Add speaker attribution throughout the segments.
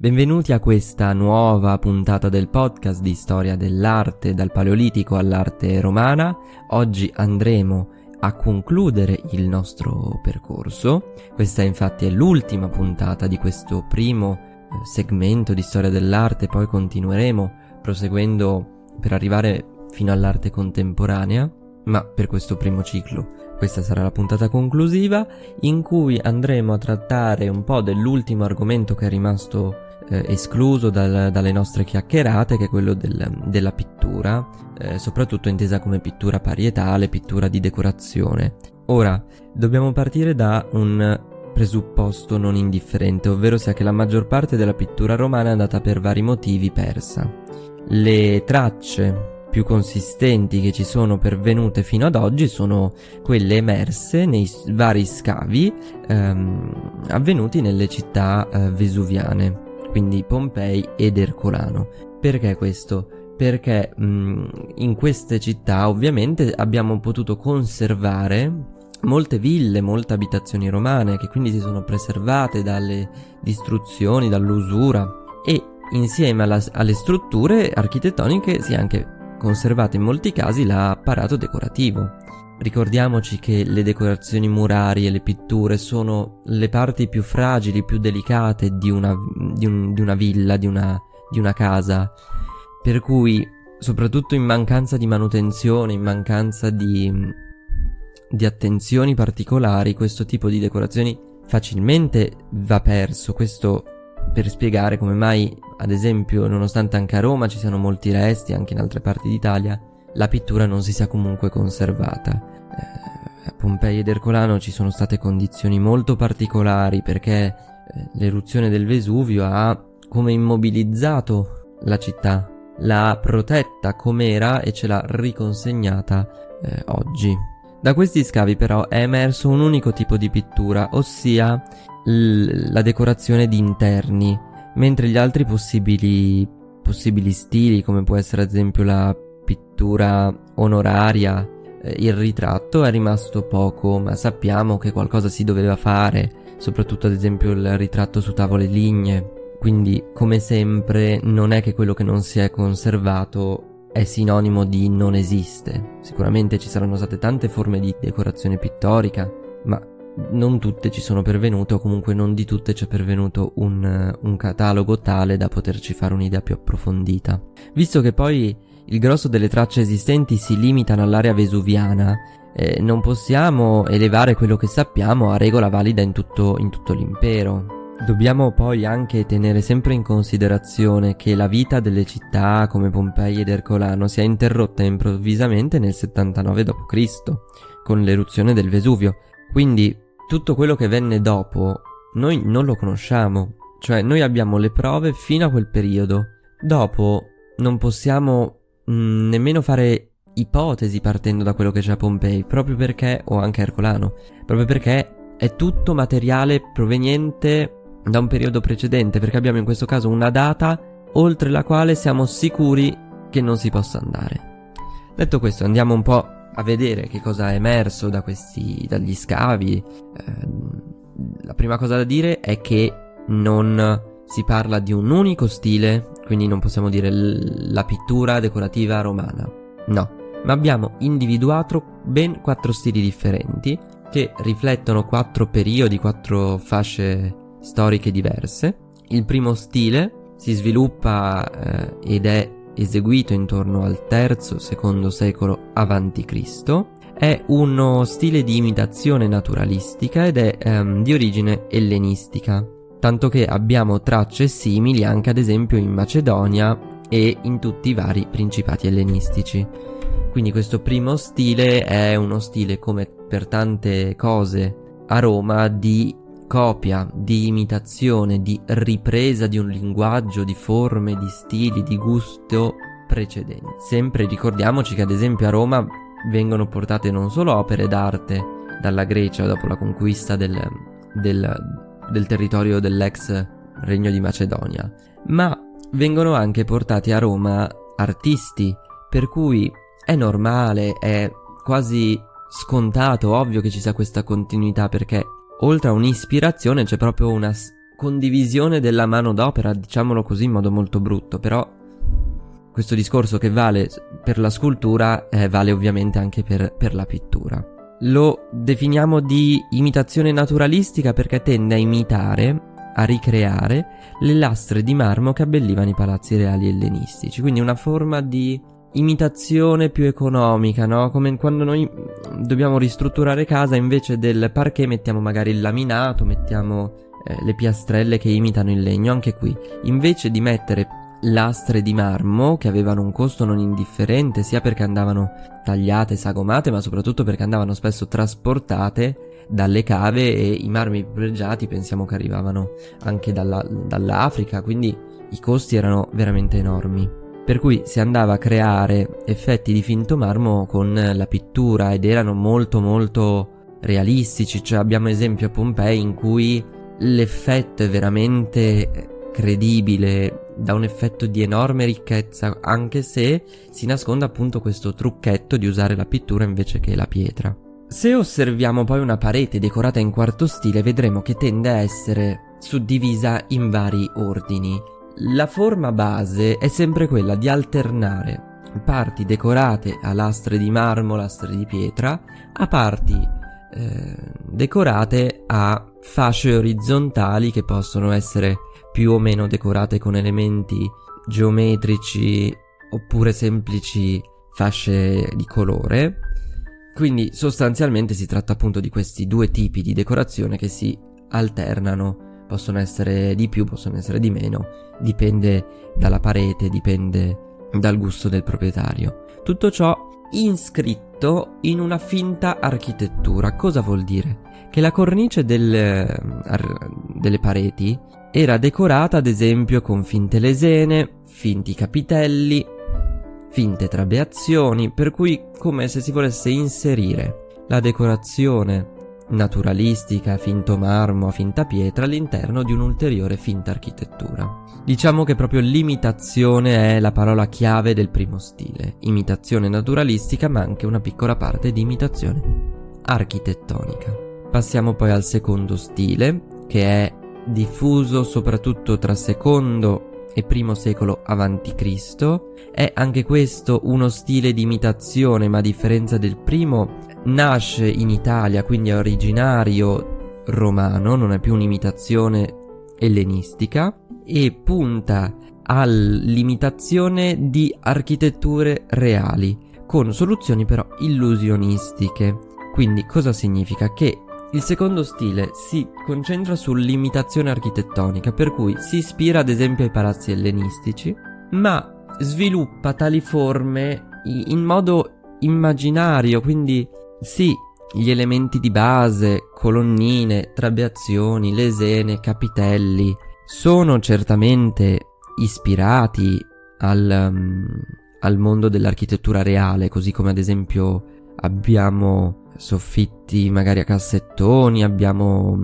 Speaker 1: Benvenuti a questa nuova puntata del podcast di storia dell'arte dal Paleolitico all'arte romana. Oggi andremo a concludere il nostro percorso. Questa infatti è l'ultima puntata di questo primo eh, segmento di storia dell'arte, poi continueremo proseguendo per arrivare fino all'arte contemporanea, ma per questo primo ciclo questa sarà la puntata conclusiva in cui andremo a trattare un po' dell'ultimo argomento che è rimasto eh, escluso dal, dalle nostre chiacchierate, che è quello del, della pittura, eh, soprattutto intesa come pittura parietale, pittura di decorazione. Ora, dobbiamo partire da un presupposto non indifferente, ovvero sia che la maggior parte della pittura romana è andata per vari motivi persa. Le tracce più consistenti che ci sono pervenute fino ad oggi sono quelle emerse nei vari scavi ehm, avvenuti nelle città eh, vesuviane quindi Pompei ed Ercolano. Perché questo? Perché mh, mm, in queste città ovviamente abbiamo potuto conservare molte ville, molte abitazioni romane che quindi si sono preservate dalle distruzioni, dall'usura e insieme alla, alle strutture architettoniche si è anche conservato in molti casi l'apparato decorativo. Ricordiamoci che le decorazioni murarie, le pitture sono le parti più fragili, più delicate di una, di un, di una villa, di una, di una casa, per cui soprattutto in mancanza di manutenzione, in mancanza di, di attenzioni particolari, questo tipo di decorazioni facilmente va perso. Questo per spiegare come mai, ad esempio, nonostante anche a Roma ci siano molti resti, anche in altre parti d'Italia, la pittura non si sia comunque conservata. Eh, a Pompei ed Ercolano ci sono state condizioni molto particolari perché eh, l'eruzione del Vesuvio ha come immobilizzato la città, l'ha protetta com'era e ce l'ha riconsegnata eh, oggi. Da questi scavi però è emerso un unico tipo di pittura, ossia l- la decorazione di interni, mentre gli altri possibili, possibili stili, come può essere ad esempio la pittura onoraria, eh, il ritratto è rimasto poco, ma sappiamo che qualcosa si doveva fare, soprattutto ad esempio il ritratto su tavole lignee. Quindi, come sempre, non è che quello che non si è conservato è sinonimo di non esiste. Sicuramente ci saranno state tante forme di decorazione pittorica, ma non tutte ci sono pervenute o comunque non di tutte ci è pervenuto un, un catalogo tale da poterci fare un'idea più approfondita. Visto che poi il grosso delle tracce esistenti si limitano all'area vesuviana, eh, non possiamo elevare quello che sappiamo a regola valida in tutto, in tutto l'impero. Dobbiamo poi anche tenere sempre in considerazione che la vita delle città come Pompei ed Ercolano si è interrotta improvvisamente nel 79 d.C. con l'eruzione del Vesuvio. Quindi tutto quello che venne dopo noi non lo conosciamo, cioè noi abbiamo le prove fino a quel periodo. Dopo non possiamo mm, nemmeno fare ipotesi partendo da quello che c'è a Pompei, proprio perché, o anche a Ercolano, proprio perché è tutto materiale proveniente da un periodo precedente, perché abbiamo in questo caso una data oltre la quale siamo sicuri che non si possa andare. Detto questo, andiamo un po' a vedere che cosa è emerso da questi, dagli scavi. Eh, la prima cosa da dire è che non si parla di un unico stile, quindi non possiamo dire l- la pittura decorativa romana. No, ma abbiamo individuato ben quattro stili differenti che riflettono quattro periodi, quattro fasce storiche diverse. Il primo stile si sviluppa eh, ed è eseguito intorno al III-II secolo a.C. È uno stile di imitazione naturalistica ed è ehm, di origine ellenistica tanto che abbiamo tracce simili anche ad esempio in Macedonia e in tutti i vari principati ellenistici. Quindi questo primo stile è uno stile come per tante cose a Roma di copia, di imitazione, di ripresa di un linguaggio, di forme, di stili, di gusto precedenti. Sempre ricordiamoci che ad esempio a Roma vengono portate non solo opere d'arte dalla Grecia dopo la conquista del, del, del territorio dell'ex regno di Macedonia, ma vengono anche portati a Roma artisti, per cui è normale, è quasi scontato, ovvio che ci sia questa continuità perché oltre a un'ispirazione c'è proprio una condivisione della manodopera, diciamolo così in modo molto brutto, però questo discorso che vale per la scultura eh, vale ovviamente anche per, per la pittura. Lo definiamo di imitazione naturalistica perché tende a imitare, a ricreare le lastre di marmo che abbellivano i palazzi reali ellenistici, quindi una forma di imitazione più economica, no? Come quando noi dobbiamo ristrutturare casa invece del parquet mettiamo magari il laminato, mettiamo eh, le piastrelle che imitano il legno, anche qui. Invece di mettere lastre di marmo che avevano un costo non indifferente sia perché andavano tagliate, sagomate, ma soprattutto perché andavano spesso trasportate dalle cave e i marmi pregiati pensiamo che arrivavano anche dalla, dall'Africa, quindi i costi erano veramente enormi. Per cui si andava a creare effetti di finto marmo con la pittura ed erano molto molto realistici, cioè abbiamo esempio a Pompei in cui l'effetto è veramente credibile, da un effetto di enorme ricchezza, anche se si nasconde appunto questo trucchetto di usare la pittura invece che la pietra. Se osserviamo poi una parete decorata in quarto stile vedremo che tende a essere suddivisa in vari ordini la forma base è sempre quella di alternare parti decorate a lastre di marmo, lastre di pietra, a parti eh, decorate a fasce orizzontali che possono essere più o meno decorate con elementi geometrici oppure semplici fasce di colore. Quindi sostanzialmente si tratta appunto di questi due tipi di decorazione che si alternano possono essere di più, possono essere di meno, dipende dalla parete, dipende dal gusto del proprietario. Tutto ciò iscritto in una finta architettura. Cosa vuol dire? Che la cornice del, delle pareti era decorata ad esempio con finte lesene, finti capitelli, finte trabeazioni, per cui come se si volesse inserire la decorazione naturalistica, finto marmo, a finta pietra all'interno di un'ulteriore finta architettura. Diciamo che proprio l'imitazione è la parola chiave del primo stile, imitazione naturalistica ma anche una piccola parte di imitazione architettonica. Passiamo poi al secondo stile, che è diffuso soprattutto tra secondo e primo secolo a.C. È anche questo uno stile di imitazione, ma a differenza del primo nasce in Italia, quindi è originario romano, non è più un'imitazione ellenistica e punta all'imitazione di architetture reali, con soluzioni però illusionistiche. Quindi cosa significa? Che il secondo stile si concentra sull'imitazione architettonica, per cui si ispira ad esempio ai palazzi ellenistici, ma sviluppa tali forme in modo immaginario, quindi sì, gli elementi di base, colonnine, trabeazioni, lesene, capitelli, sono certamente ispirati al, um, al mondo dell'architettura reale, così come ad esempio abbiamo soffitti magari a cassettoni, abbiamo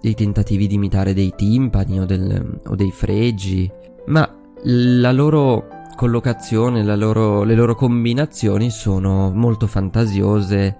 Speaker 1: dei tentativi di imitare dei timpani o, del, o dei fregi, ma la loro collocazione, loro, le loro combinazioni sono molto fantasiose, eh,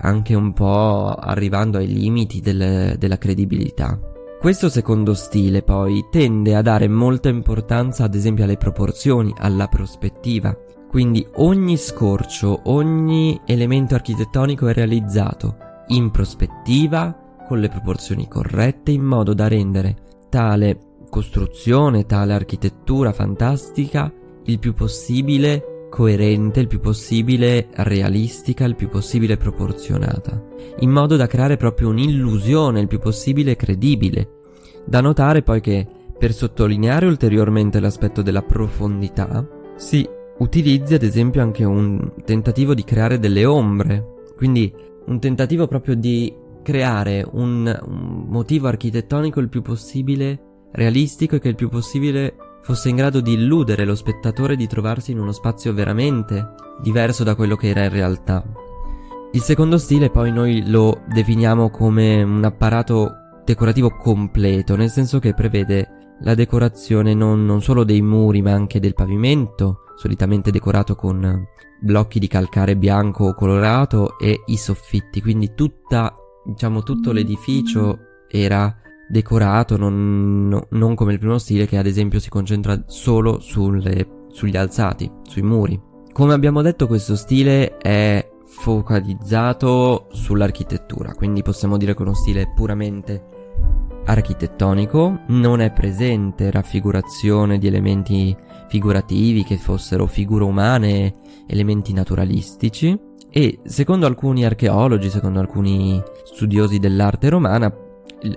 Speaker 1: anche un po' arrivando ai limiti del, della credibilità. Questo secondo stile poi tende a dare molta importanza ad esempio alle proporzioni, alla prospettiva, quindi ogni scorcio, ogni elemento architettonico è realizzato in prospettiva, con le proporzioni corrette, in modo da rendere tale costruzione, tale architettura fantastica il più possibile coerente, il più possibile realistica, il più possibile proporzionata, in modo da creare proprio un'illusione il più possibile credibile. Da notare poi che, per sottolineare ulteriormente l'aspetto della profondità, si utilizza ad esempio anche un tentativo di creare delle ombre, quindi un tentativo proprio di creare un, un motivo architettonico il più possibile realistico e che il più possibile fosse in grado di illudere lo spettatore di trovarsi in uno spazio veramente diverso da quello che era in realtà. Il secondo stile poi noi lo definiamo come un apparato decorativo completo, nel senso che prevede la decorazione non, non solo dei muri ma anche del pavimento, solitamente decorato con blocchi di calcare bianco o colorato e i soffitti, quindi tutta, diciamo, tutto l'edificio era decorato, non, no, non, come il primo stile che ad esempio si concentra solo sulle, sugli alzati, sui muri. Come abbiamo detto questo stile è focalizzato sull'architettura, quindi possiamo dire che è uno stile puramente architettonico, non è presente raffigurazione di elementi figurativi che fossero figure umane, elementi naturalistici e secondo alcuni archeologi, secondo alcuni studiosi dell'arte romana,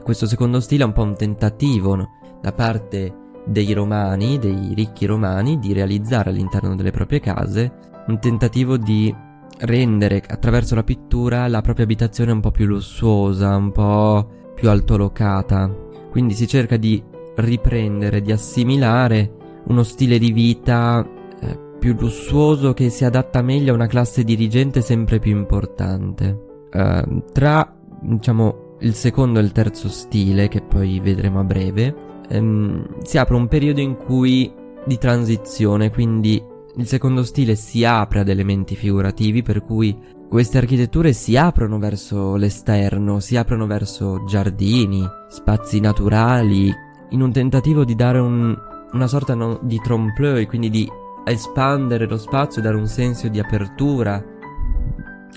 Speaker 1: questo secondo stile è un po' un tentativo no? da parte dei romani, dei ricchi romani, di realizzare all'interno delle proprie case un tentativo di rendere attraverso la pittura la propria abitazione un po' più lussuosa, un po' più altolocata. Quindi si cerca di riprendere, di assimilare uno stile di vita eh, più lussuoso che si adatta meglio a una classe dirigente sempre più importante. Eh, tra, diciamo, il secondo e il terzo stile, che poi vedremo a breve, ehm, si apre un periodo in cui di transizione, quindi il secondo stile si apre ad elementi figurativi, per cui queste architetture si aprono verso l'esterno, si aprono verso giardini, spazi naturali, in un tentativo di dare un, una sorta no, di trompe-l'œil, quindi di espandere lo spazio e dare un senso di apertura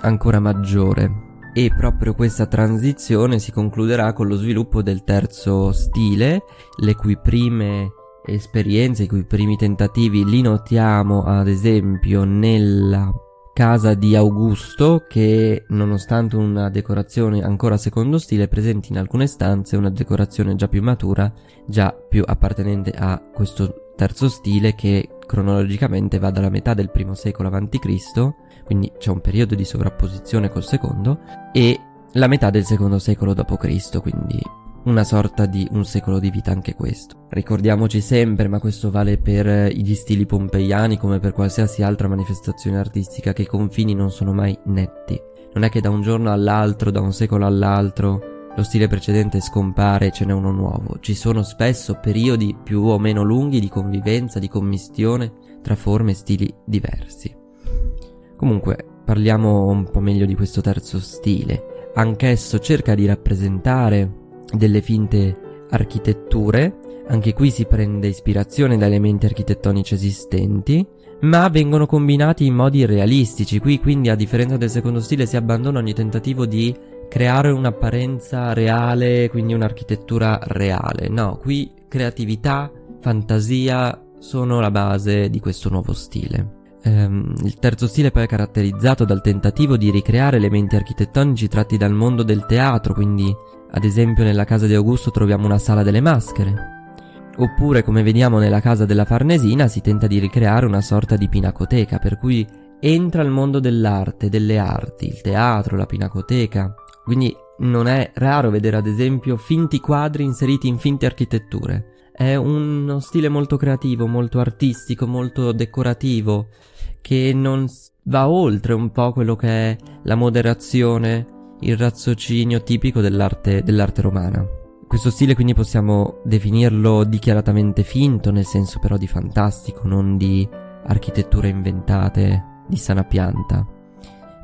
Speaker 1: ancora maggiore. E proprio questa transizione si concluderà con lo sviluppo del terzo stile, le cui prime esperienze, i cui primi tentativi li notiamo ad esempio nella casa di Augusto che nonostante una decorazione ancora secondo stile presenti in alcune stanze una decorazione già più matura, già più appartenente a questo terzo stile che cronologicamente va dalla metà del primo secolo a.C quindi c'è un periodo di sovrapposizione col secondo, e la metà del secondo secolo d.C., quindi una sorta di un secolo di vita anche questo. Ricordiamoci sempre, ma questo vale per gli stili pompeiani come per qualsiasi altra manifestazione artistica, che i confini non sono mai netti. Non è che da un giorno all'altro, da un secolo all'altro, lo stile precedente scompare e ce n'è uno nuovo. Ci sono spesso periodi più o meno lunghi di convivenza, di commistione tra forme e stili diversi. Comunque, parliamo un po' meglio di questo terzo stile. Anch'esso cerca di rappresentare delle finte architetture, anche qui si prende ispirazione da elementi architettonici esistenti, ma vengono combinati in modi realistici. Qui quindi a differenza del secondo stile si abbandona ogni tentativo di creare un'apparenza reale, quindi un'architettura reale. No, qui creatività, fantasia sono la base di questo nuovo stile. Ehm, il terzo stile poi è caratterizzato dal tentativo di ricreare elementi architettonici tratti dal mondo del teatro, quindi ad esempio nella casa di Augusto troviamo una sala delle maschere. Oppure come vediamo nella casa della Farnesina si tenta di ricreare una sorta di pinacoteca, per cui entra il mondo dell'arte, delle arti, il teatro, la pinacoteca. Quindi non è raro vedere ad esempio finti quadri inseriti in finte architetture. È uno stile molto creativo, molto artistico, molto decorativo, che non va oltre un po' quello che è la moderazione, il razzocinio tipico dell'arte, dell'arte romana. Questo stile quindi possiamo definirlo dichiaratamente finto, nel senso però di fantastico, non di architetture inventate di sana pianta,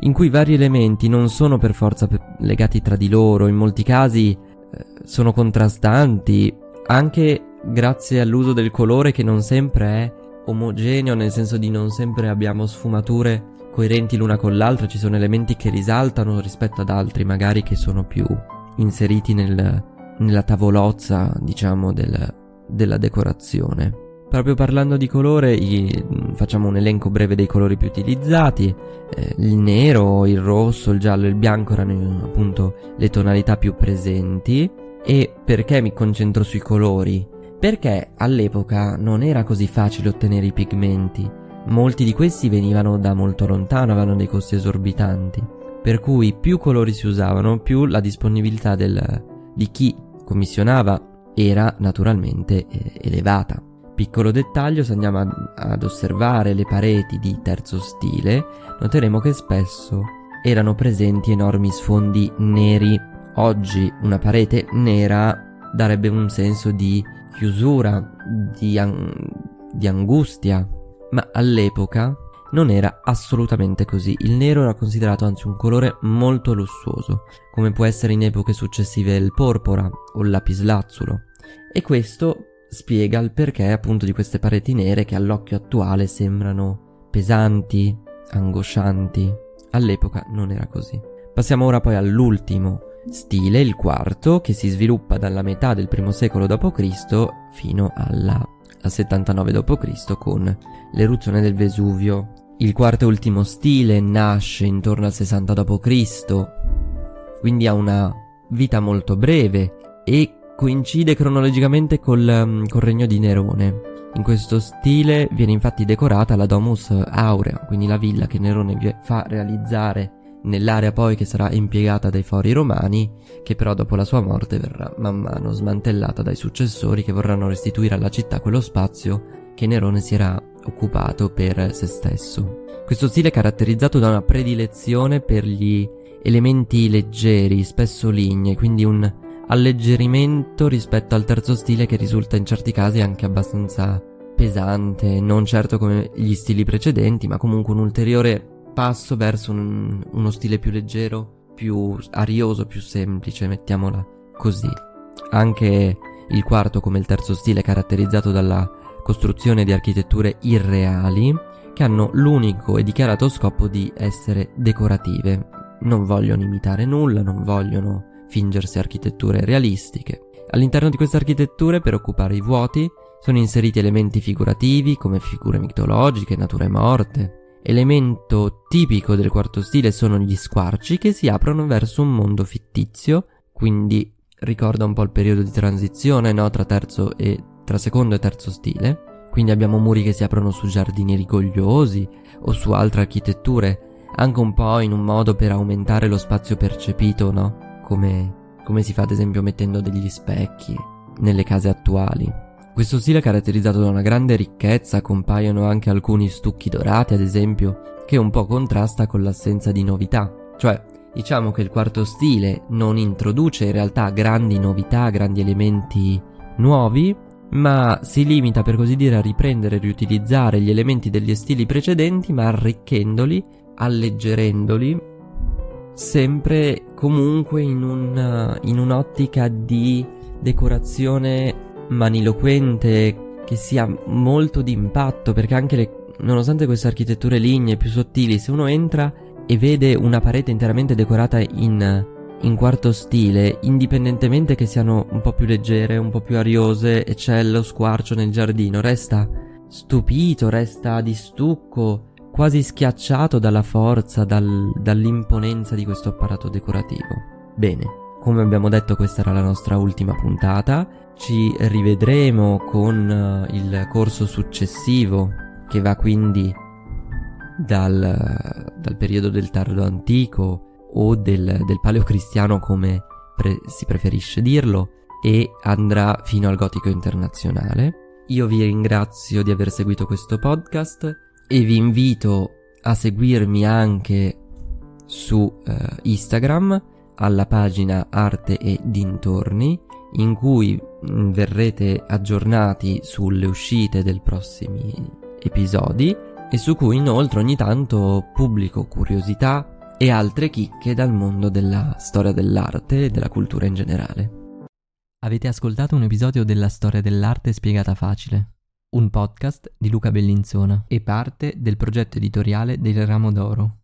Speaker 1: in cui vari elementi non sono per forza legati tra di loro, in molti casi eh, sono contrastanti, anche grazie all'uso del colore che non sempre è omogeneo, nel senso di non sempre abbiamo sfumature coerenti l'una con l'altra, ci sono elementi che risaltano rispetto ad altri, magari che sono più inseriti nel, nella tavolozza, diciamo, del, della decorazione. Proprio parlando di colore, facciamo un elenco breve dei colori più utilizzati. Eh, il nero, il rosso, il giallo e il bianco erano appunto le tonalità più presenti. E perché mi concentro sui colori? perché all'epoca non era così facile ottenere i pigmenti. Molti di questi venivano da molto lontano, avevano dei costi esorbitanti, per cui più colori si usavano, più la disponibilità del, di chi commissionava era naturalmente eh, elevata. Piccolo dettaglio, se andiamo ad, ad osservare le pareti di terzo stile, noteremo che spesso erano presenti enormi sfondi neri. Oggi una parete nera darebbe un senso di chiusura, di, an- di angustia, ma all'epoca non era assolutamente così. Il nero era considerato anzi un colore molto lussuoso, come può essere in epoche successive il porpora o il lapislazzulo. E questo spiega il perché appunto di queste pareti nere che all'occhio attuale sembrano pesanti, angoscianti. All'epoca non era così. Passiamo ora poi all'ultimo stile, il quarto, che si sviluppa dalla metà del primo secolo d.C. fino alla, al 79 d.C. con l'eruzione del Vesuvio. Il quarto e ultimo stile nasce intorno al 60 d.C., quindi ha una vita molto breve e coincide cronologicamente col, mm, col regno di Nerone. In questo stile viene infatti decorata la Domus Aurea, quindi la villa che Nerone fa realizzare nell'area poi che sarà impiegata dai fori romani, che però dopo la sua morte verrà man mano smantellata dai successori che vorranno restituire alla città quello spazio che Nerone si era occupato per se stesso. Questo stile è caratterizzato da una predilezione per gli elementi leggeri, spesso lignei, quindi un alleggerimento rispetto al terzo stile che risulta in certi casi anche abbastanza pesante, non certo come gli stili precedenti, ma comunque un ulteriore passo verso un, uno stile più leggero, più arioso, più semplice, mettiamola così. Anche il quarto, come il terzo stile, è caratterizzato dalla costruzione di architetture irreali che hanno l'unico e dichiarato scopo di essere decorative. Non vogliono imitare nulla, non vogliono fingersi architetture realistiche. All'interno di queste architetture, per occupare i vuoti, sono inseriti elementi figurativi come figure mitologiche, nature morte, Elemento tipico del quarto stile sono gli squarci che si aprono verso un mondo fittizio, quindi ricorda un po' il periodo di transizione no? tra, e, tra secondo e terzo stile. Quindi abbiamo muri che si aprono su giardini rigogliosi o su altre architetture, anche un po' in un modo per aumentare lo spazio percepito, no? Come, come si fa ad esempio mettendo degli specchi nelle case attuali. Questo stile è caratterizzato da una grande ricchezza, compaiono anche alcuni stucchi dorati, ad esempio, che un po' contrasta con l'assenza di novità. Cioè, diciamo che il quarto stile non introduce in realtà grandi novità, grandi elementi nuovi, ma si limita per così dire a riprendere e riutilizzare gli elementi degli stili precedenti, ma arricchendoli, alleggerendoli, sempre comunque in, un, in un'ottica di decorazione maniloquente, che sia molto d'impatto, perché anche le, nonostante queste architetture lignee più sottili, se uno entra e vede una parete interamente decorata in, in quarto stile, indipendentemente che siano un po' più leggere, un po' più ariose e c'è lo squarcio nel giardino, resta stupito, resta di stucco, quasi schiacciato dalla forza, dal, dall'imponenza di questo apparato decorativo. Bene, come abbiamo detto questa era la nostra ultima puntata, ci rivedremo con uh, il corso successivo che va quindi dal, dal periodo del tardo antico o del, del paleocristiano come pre- si preferisce dirlo e andrà fino al gotico internazionale. Io vi ringrazio di aver seguito questo podcast e vi invito a seguirmi anche su uh, Instagram alla pagina Arte e Dintorni in cui mm, verrete aggiornati sulle uscite dei prossimi episodi e su cui inoltre ogni tanto pubblico curiosità e altre chicche dal mondo della storia dell'arte e della cultura in generale. Avete ascoltato un episodio della storia dell'arte spiegata facile, un podcast di Luca Bellinzona e parte del progetto editoriale del Ramo d'Oro.